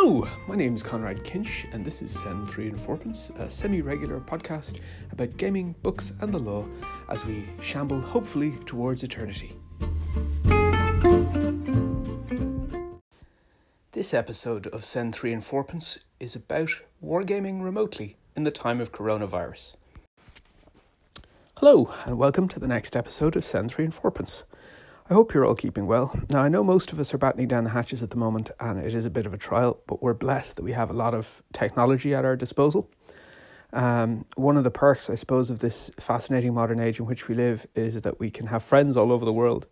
Hello, my name is Conrad Kinch, and this is Send 3 and Fourpence, a semi regular podcast about gaming, books, and the law as we shamble, hopefully, towards eternity. This episode of Send 3 and Fourpence is about wargaming remotely in the time of coronavirus. Hello, and welcome to the next episode of Send 3 and Fourpence. I hope you're all keeping well. Now, I know most of us are battening down the hatches at the moment, and it is a bit of a trial, but we're blessed that we have a lot of technology at our disposal. Um, one of the perks, I suppose, of this fascinating modern age in which we live is that we can have friends all over the world.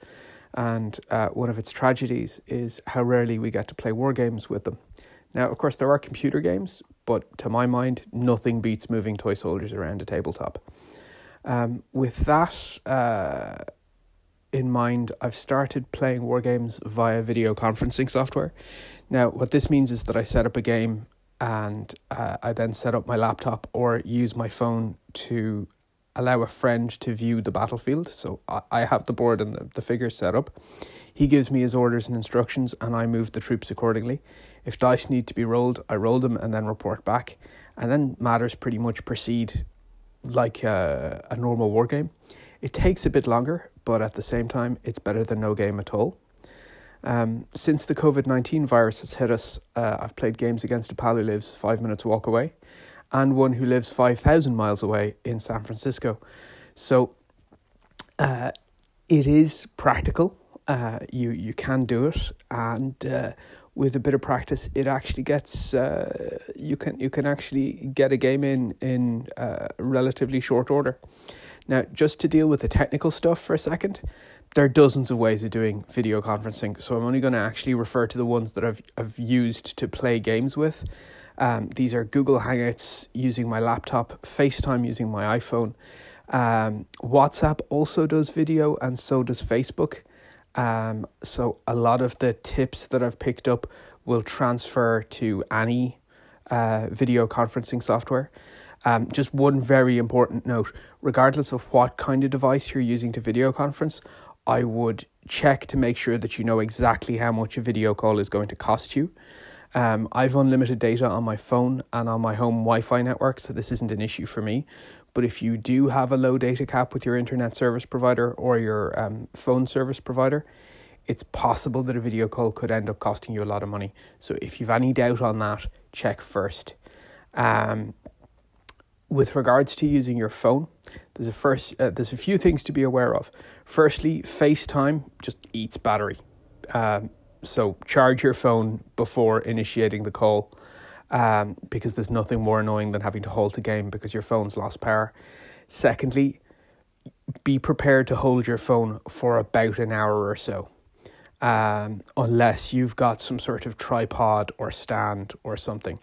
And uh, one of its tragedies is how rarely we get to play war games with them. Now, of course, there are computer games, but to my mind, nothing beats moving toy soldiers around a tabletop. Um, with that, uh, in mind, I've started playing war games via video conferencing software. Now, what this means is that I set up a game and uh, I then set up my laptop or use my phone to allow a friend to view the battlefield. So I, I have the board and the, the figures set up. He gives me his orders and instructions, and I move the troops accordingly. If dice need to be rolled, I roll them and then report back. And then matters pretty much proceed like a, a normal war game. It takes a bit longer, but at the same time, it's better than no game at all. Um, since the COVID 19 virus has hit us, uh, I've played games against a pal who lives five minutes walk away and one who lives 5,000 miles away in San Francisco. So uh, it is practical. Uh, you, you can do it. And uh, with a bit of practice, it actually gets uh, you can you can actually get a game in in uh, relatively short order. Now, just to deal with the technical stuff for a second, there are dozens of ways of doing video conferencing, so I'm only going to actually refer to the ones that I've, I've used to play games with. Um, these are Google Hangouts using my laptop, FaceTime using my iPhone. Um, WhatsApp also does video, and so does Facebook. Um, so a lot of the tips that I've picked up will transfer to any uh, video conferencing software. Um, just one very important note regardless of what kind of device you're using to video conference, I would check to make sure that you know exactly how much a video call is going to cost you. Um, I've unlimited data on my phone and on my home Wi Fi network, so this isn't an issue for me. But if you do have a low data cap with your internet service provider or your um, phone service provider, it's possible that a video call could end up costing you a lot of money. So if you've any doubt on that, check first. Um, with regards to using your phone, there's a first uh, there's a few things to be aware of. Firstly, FaceTime just eats battery, um, so charge your phone before initiating the call, um, because there's nothing more annoying than having to halt a game because your phone's lost power. Secondly, be prepared to hold your phone for about an hour or so. Um, unless you've got some sort of tripod or stand or something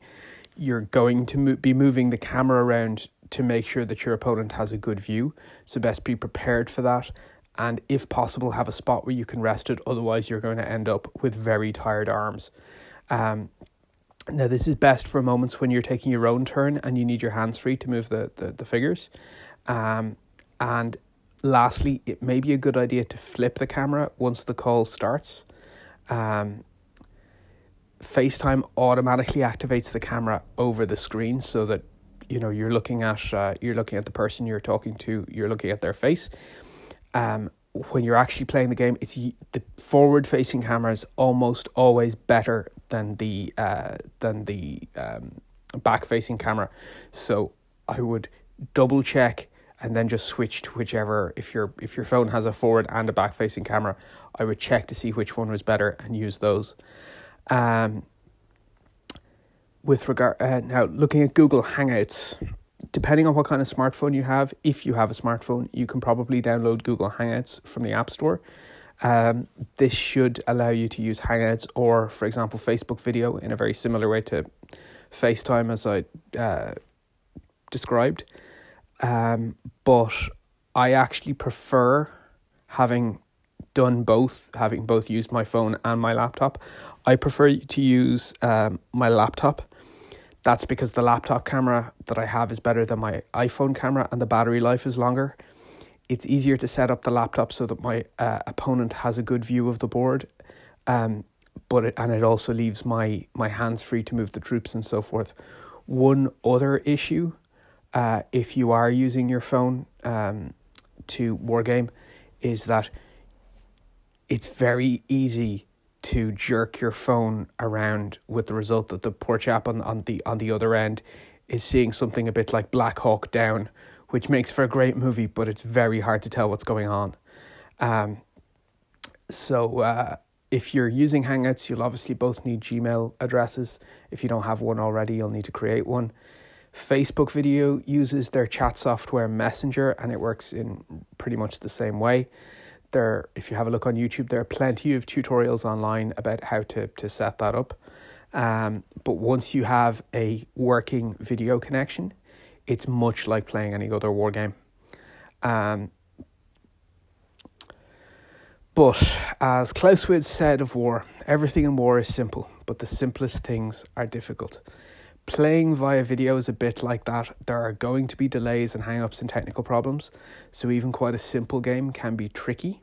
you're going to mo- be moving the camera around to make sure that your opponent has a good view. So, best be prepared for that. And if possible, have a spot where you can rest it. Otherwise, you're going to end up with very tired arms. Um, now, this is best for moments when you're taking your own turn and you need your hands free to move the, the, the figures. Um, and lastly, it may be a good idea to flip the camera once the call starts. Um, FaceTime automatically activates the camera over the screen so that you know you're looking at uh, you're looking at the person you're talking to you're looking at their face. Um when you're actually playing the game it's the forward facing camera is almost always better than the uh than the um back facing camera. So i would double check and then just switch to whichever if your if your phone has a forward and a back facing camera i would check to see which one was better and use those um, with regard uh, now looking at Google Hangouts, depending on what kind of smartphone you have, if you have a smartphone, you can probably download Google Hangouts from the App Store. Um, this should allow you to use Hangouts or, for example, Facebook video in a very similar way to FaceTime, as I uh, described. Um, but I actually prefer having done both, having both used my phone and my laptop. I prefer to use um, my laptop. That's because the laptop camera that I have is better than my iPhone camera and the battery life is longer. It's easier to set up the laptop so that my uh, opponent has a good view of the board. Um, but it, and it also leaves my my hands free to move the troops and so forth. One other issue, uh, if you are using your phone um, to wargame, is that it's very easy to jerk your phone around with the result that the poor chap on, on the on the other end is seeing something a bit like Black Hawk Down, which makes for a great movie, but it's very hard to tell what's going on. Um, so uh, if you're using Hangouts, you'll obviously both need Gmail addresses. If you don't have one already, you'll need to create one. Facebook Video uses their chat software Messenger, and it works in pretty much the same way there if you have a look on YouTube, there are plenty of tutorials online about how to, to set that up. Um, but once you have a working video connection, it's much like playing any other war game. Um, but as Clausewitz said of war, everything in war is simple, but the simplest things are difficult. Playing via video is a bit like that. There are going to be delays and hang-ups and technical problems, so even quite a simple game can be tricky.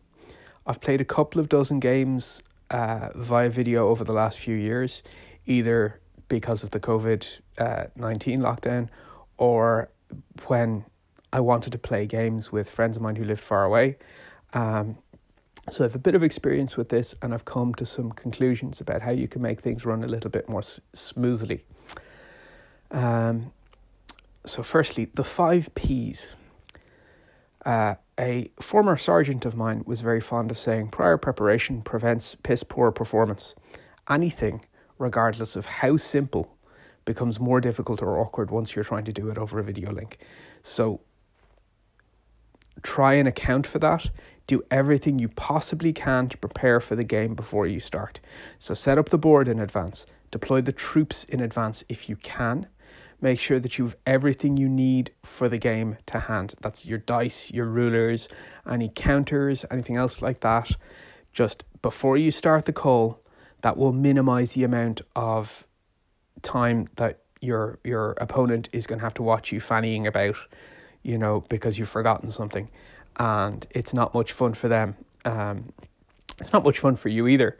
I've played a couple of dozen games uh, via video over the last few years, either because of the COVID uh, 19 lockdown or when I wanted to play games with friends of mine who lived far away. Um, so I have a bit of experience with this, and I've come to some conclusions about how you can make things run a little bit more s- smoothly. Um, so, firstly, the five P's. Uh, a former sergeant of mine was very fond of saying prior preparation prevents piss poor performance. Anything, regardless of how simple, becomes more difficult or awkward once you're trying to do it over a video link. So try and account for that. Do everything you possibly can to prepare for the game before you start. So set up the board in advance, deploy the troops in advance if you can make sure that you've everything you need for the game to hand. That's your dice, your rulers, any counters, anything else like that. Just before you start the call, that will minimize the amount of time that your your opponent is going to have to watch you fannying about, you know, because you've forgotten something, and it's not much fun for them. Um, it's not much fun for you either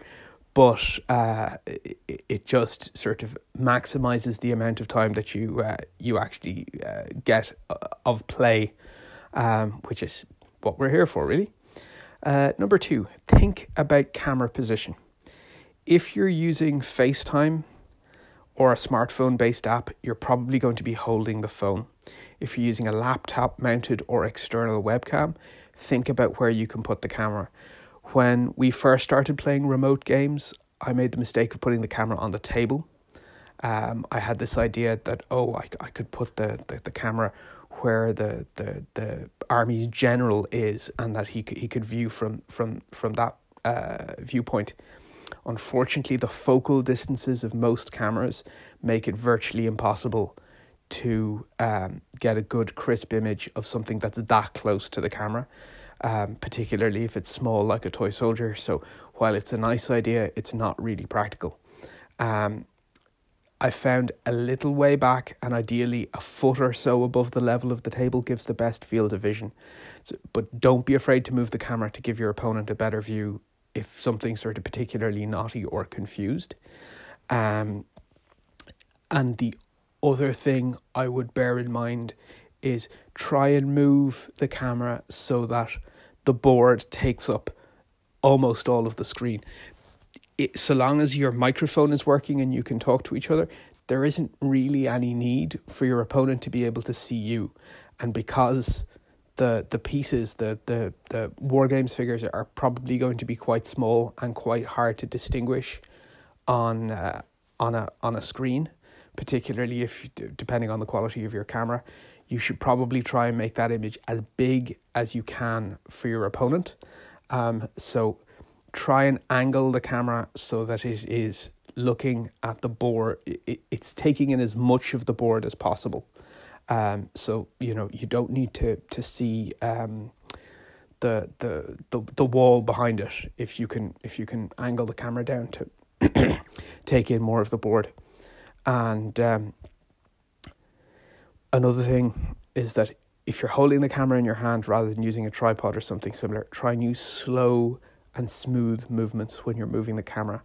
but uh, it, it just sort of maximizes the amount of time that you uh, you actually uh, get uh, of play, um, which is what we're here for, really. Uh, number two, think about camera position. If you're using FaceTime or a smartphone based app, you're probably going to be holding the phone. If you're using a laptop mounted or external webcam, think about where you can put the camera when we first started playing remote games, I made the mistake of putting the camera on the table. Um, I had this idea that oh, I, I could put the, the, the camera where the, the the army's general is, and that he could, he could view from from from that uh, viewpoint. Unfortunately, the focal distances of most cameras make it virtually impossible to um, get a good crisp image of something that's that close to the camera um, particularly if it's small like a toy soldier. So while it's a nice idea, it's not really practical. Um, I found a little way back and ideally a foot or so above the level of the table gives the best field of vision. So, but don't be afraid to move the camera to give your opponent a better view if something's sort of particularly naughty or confused. Um, and the other thing I would bear in mind is try and move the camera so that the board takes up almost all of the screen. It, so long as your microphone is working and you can talk to each other, there isn't really any need for your opponent to be able to see you. And because the the pieces, the the the war games figures are probably going to be quite small and quite hard to distinguish on uh, on a on a screen, particularly if depending on the quality of your camera you should probably try and make that image as big as you can for your opponent. Um, so try and angle the camera so that it is looking at the board. It, it's taking in as much of the board as possible. Um, so you know you don't need to to see um, the, the the the wall behind it if you can if you can angle the camera down to take in more of the board, and um, Another thing is that if you're holding the camera in your hand rather than using a tripod or something similar, try and use slow and smooth movements when you're moving the camera.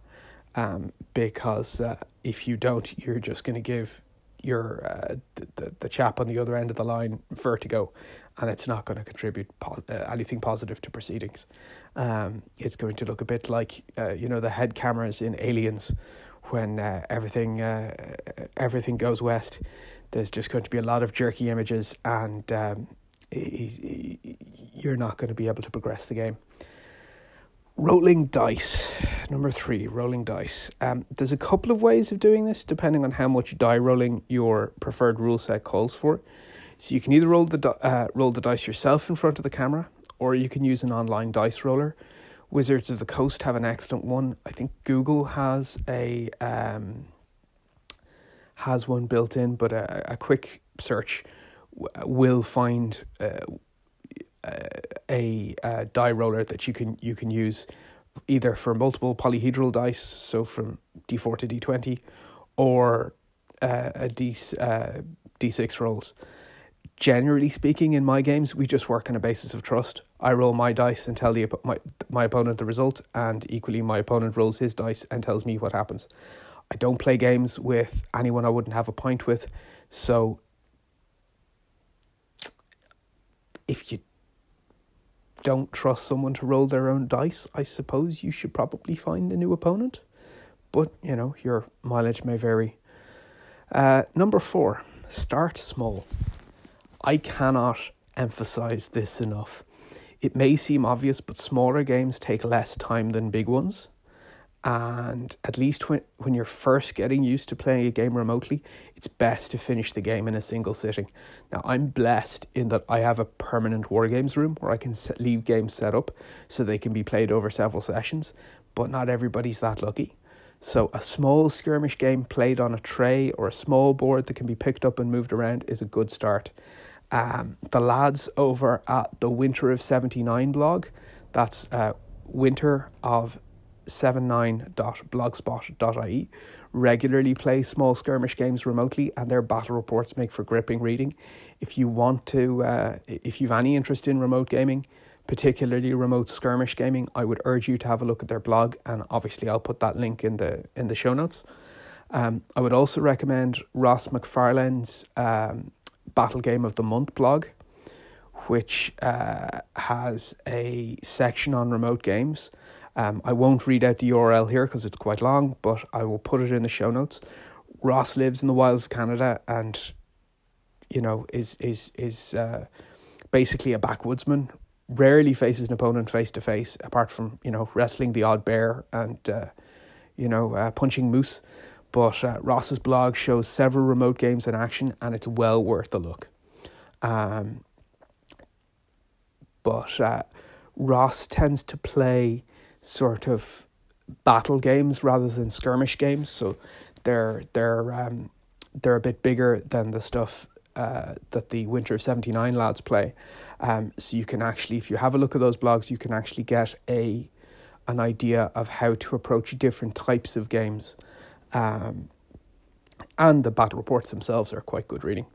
um, because uh, if you don't, you're just going to give your uh, the, the, chap on the other end of the line vertigo, and it's not going to contribute pos- uh, anything positive to proceedings. Um, it's going to look a bit like uh, you know the head cameras in Aliens, when uh, everything uh, everything goes west. There's just going to be a lot of jerky images, and um, he's, he, you're not going to be able to progress the game. Rolling dice. Number three, rolling dice. Um, there's a couple of ways of doing this depending on how much die rolling your preferred rule set calls for. So you can either roll the uh, roll the dice yourself in front of the camera, or you can use an online dice roller. Wizards of the Coast have an excellent one. I think Google has a um, has one built in, but a, a quick search will find uh, a, a die roller that you can you can use either for multiple polyhedral dice, so from D four to D twenty, or uh, a D uh, D six rolls. Generally speaking, in my games, we just work on a basis of trust. I roll my dice and tell the my my opponent the result, and equally my opponent rolls his dice and tells me what happens. I don't play games with anyone I wouldn't have a point with, so if you don't trust someone to roll their own dice, I suppose you should probably find a new opponent. But, you know, your mileage may vary. Uh, number four, start small. I cannot emphasize this enough. It may seem obvious, but smaller games take less time than big ones. And at least when, when you're first getting used to playing a game remotely, it's best to finish the game in a single sitting. Now, I'm blessed in that I have a permanent War Games room where I can set, leave games set up so they can be played over several sessions, but not everybody's that lucky. So, a small skirmish game played on a tray or a small board that can be picked up and moved around is a good start. Um, the lads over at the Winter of 79 blog, that's uh, Winter of 79.blogspot.ie regularly play small skirmish games remotely and their battle reports make for gripping reading. If you want to, uh, if you've any interest in remote gaming, particularly remote skirmish gaming, I would urge you to have a look at their blog and obviously I'll put that link in the in the show notes. Um, I would also recommend Ross McFarlane's um, Battle Game of the Month blog, which uh, has a section on remote games um, I won't read out the URL here because it's quite long, but I will put it in the show notes. Ross lives in the wilds of Canada and, you know, is is is uh, basically a backwoodsman. Rarely faces an opponent face to face, apart from you know wrestling the odd bear and uh, you know uh, punching moose. But uh, Ross's blog shows several remote games in action, and it's well worth a look. Um, but uh, Ross tends to play sort of battle games rather than skirmish games. So they're they're um, they're a bit bigger than the stuff uh, that the Winter of seventy nine lads play. Um, so you can actually, if you have a look at those blogs, you can actually get a an idea of how to approach different types of games. Um, and the battle reports themselves are quite good reading.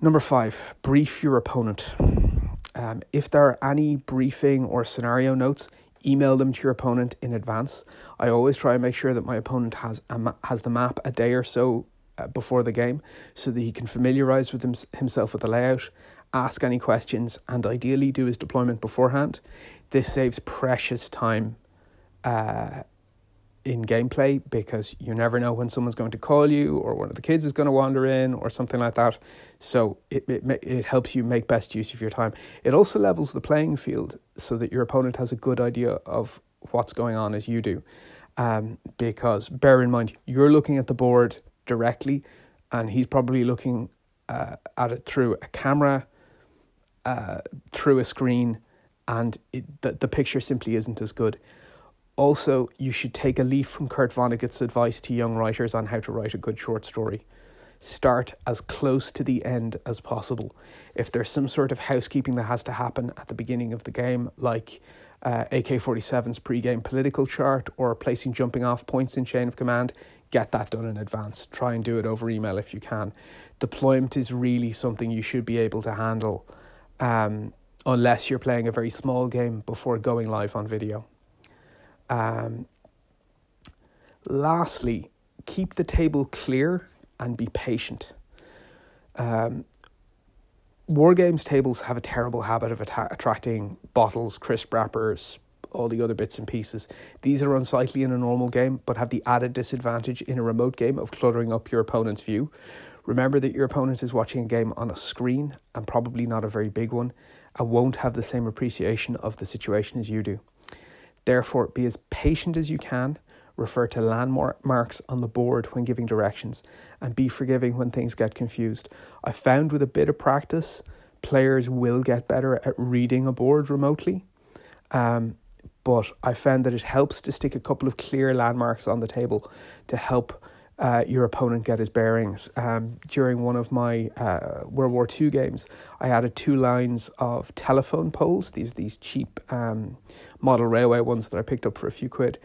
Number five, brief your opponent. Um, if there are any briefing or scenario notes, email them to your opponent in advance. I always try and make sure that my opponent has ma- has the map a day or so uh, before the game, so that he can familiarize with him- himself with the layout, ask any questions, and ideally do his deployment beforehand. This saves precious time uh, in gameplay because you never know when someone's going to call you or one of the kids is going to wander in or something like that. So it, it, it helps you make best use of your time. It also levels the playing field so that your opponent has a good idea of what's going on as you do. Um, because bear in mind, you're looking at the board directly and he's probably looking uh, at it through a camera, uh, through a screen, and it, the, the picture simply isn't as good. Also, you should take a leaf from Kurt Vonnegut's advice to young writers on how to write a good short story. Start as close to the end as possible. If there's some sort of housekeeping that has to happen at the beginning of the game, like uh, AK 47's pre game political chart or placing jumping off points in chain of command, get that done in advance. Try and do it over email if you can. Deployment is really something you should be able to handle um, unless you're playing a very small game before going live on video. Um, Lastly, keep the table clear and be patient. Um, war games tables have a terrible habit of atta- attracting bottles, crisp wrappers, all the other bits and pieces. These are unsightly in a normal game, but have the added disadvantage in a remote game of cluttering up your opponent's view. Remember that your opponent is watching a game on a screen and probably not a very big one and won't have the same appreciation of the situation as you do. Therefore, be as patient as you can, refer to landmarks on the board when giving directions, and be forgiving when things get confused. I found with a bit of practice, players will get better at reading a board remotely. Um, but I found that it helps to stick a couple of clear landmarks on the table to help uh, your opponent get his bearings. Um, during one of my uh, World War II games, I added two lines of telephone poles, these, these cheap um, model railway ones that I picked up for a few quid,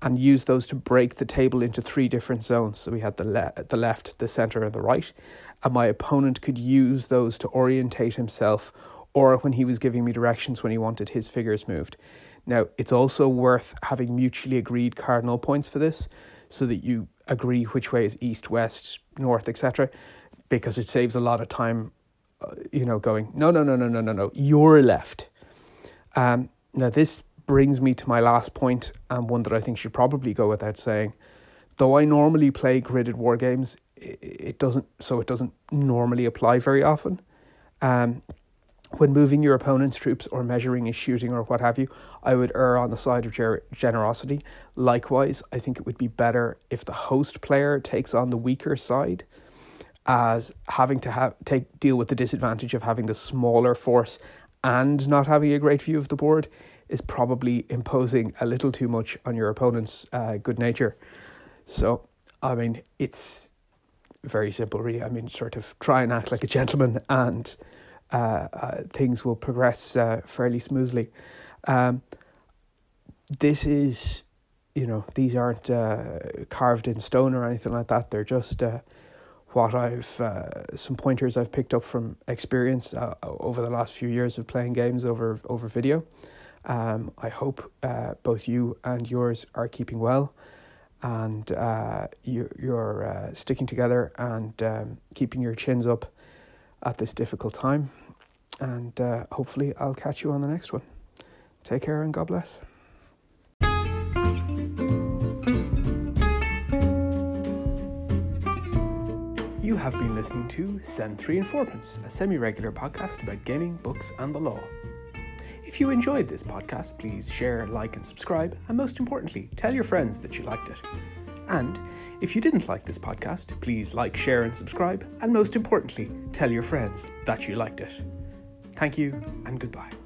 and used those to break the table into three different zones. So we had the, le- the left, the centre, and the right. And my opponent could use those to orientate himself or when he was giving me directions when he wanted his figures moved. Now, it's also worth having mutually agreed cardinal points for this so that you agree which way is east, west, north, etc., because it saves a lot of time, uh, you know, going, no, no, no, no, no, no, no, you're left. Um, now, this brings me to my last point, and one that I think should probably go without saying. Though I normally play gridded war games, it doesn't, so it doesn't normally apply very often. Um, when moving your opponent's troops or measuring his shooting or what have you, I would err on the side of ger- generosity. Likewise, I think it would be better if the host player takes on the weaker side, as having to have take deal with the disadvantage of having the smaller force and not having a great view of the board is probably imposing a little too much on your opponent's uh, good nature. So, I mean, it's very simple, really. I mean, sort of try and act like a gentleman and things will progress uh, fairly smoothly. Um, this is, you know, these aren't uh, carved in stone or anything like that. They're just uh, what I've, uh, some pointers I've picked up from experience over the last few years of playing games over, over video. Um, I hope both you and yours are keeping well and uh, you, you're uh, sticking together and um, keeping your chins up at this difficult time. And uh, hopefully, I'll catch you on the next one. Take care and God bless. You have been listening to Send 3 and Fourpence, a semi regular podcast about gaming, books, and the law. If you enjoyed this podcast, please share, like, and subscribe, and most importantly, tell your friends that you liked it. And if you didn't like this podcast, please like, share, and subscribe, and most importantly, tell your friends that you liked it. Thank you and goodbye.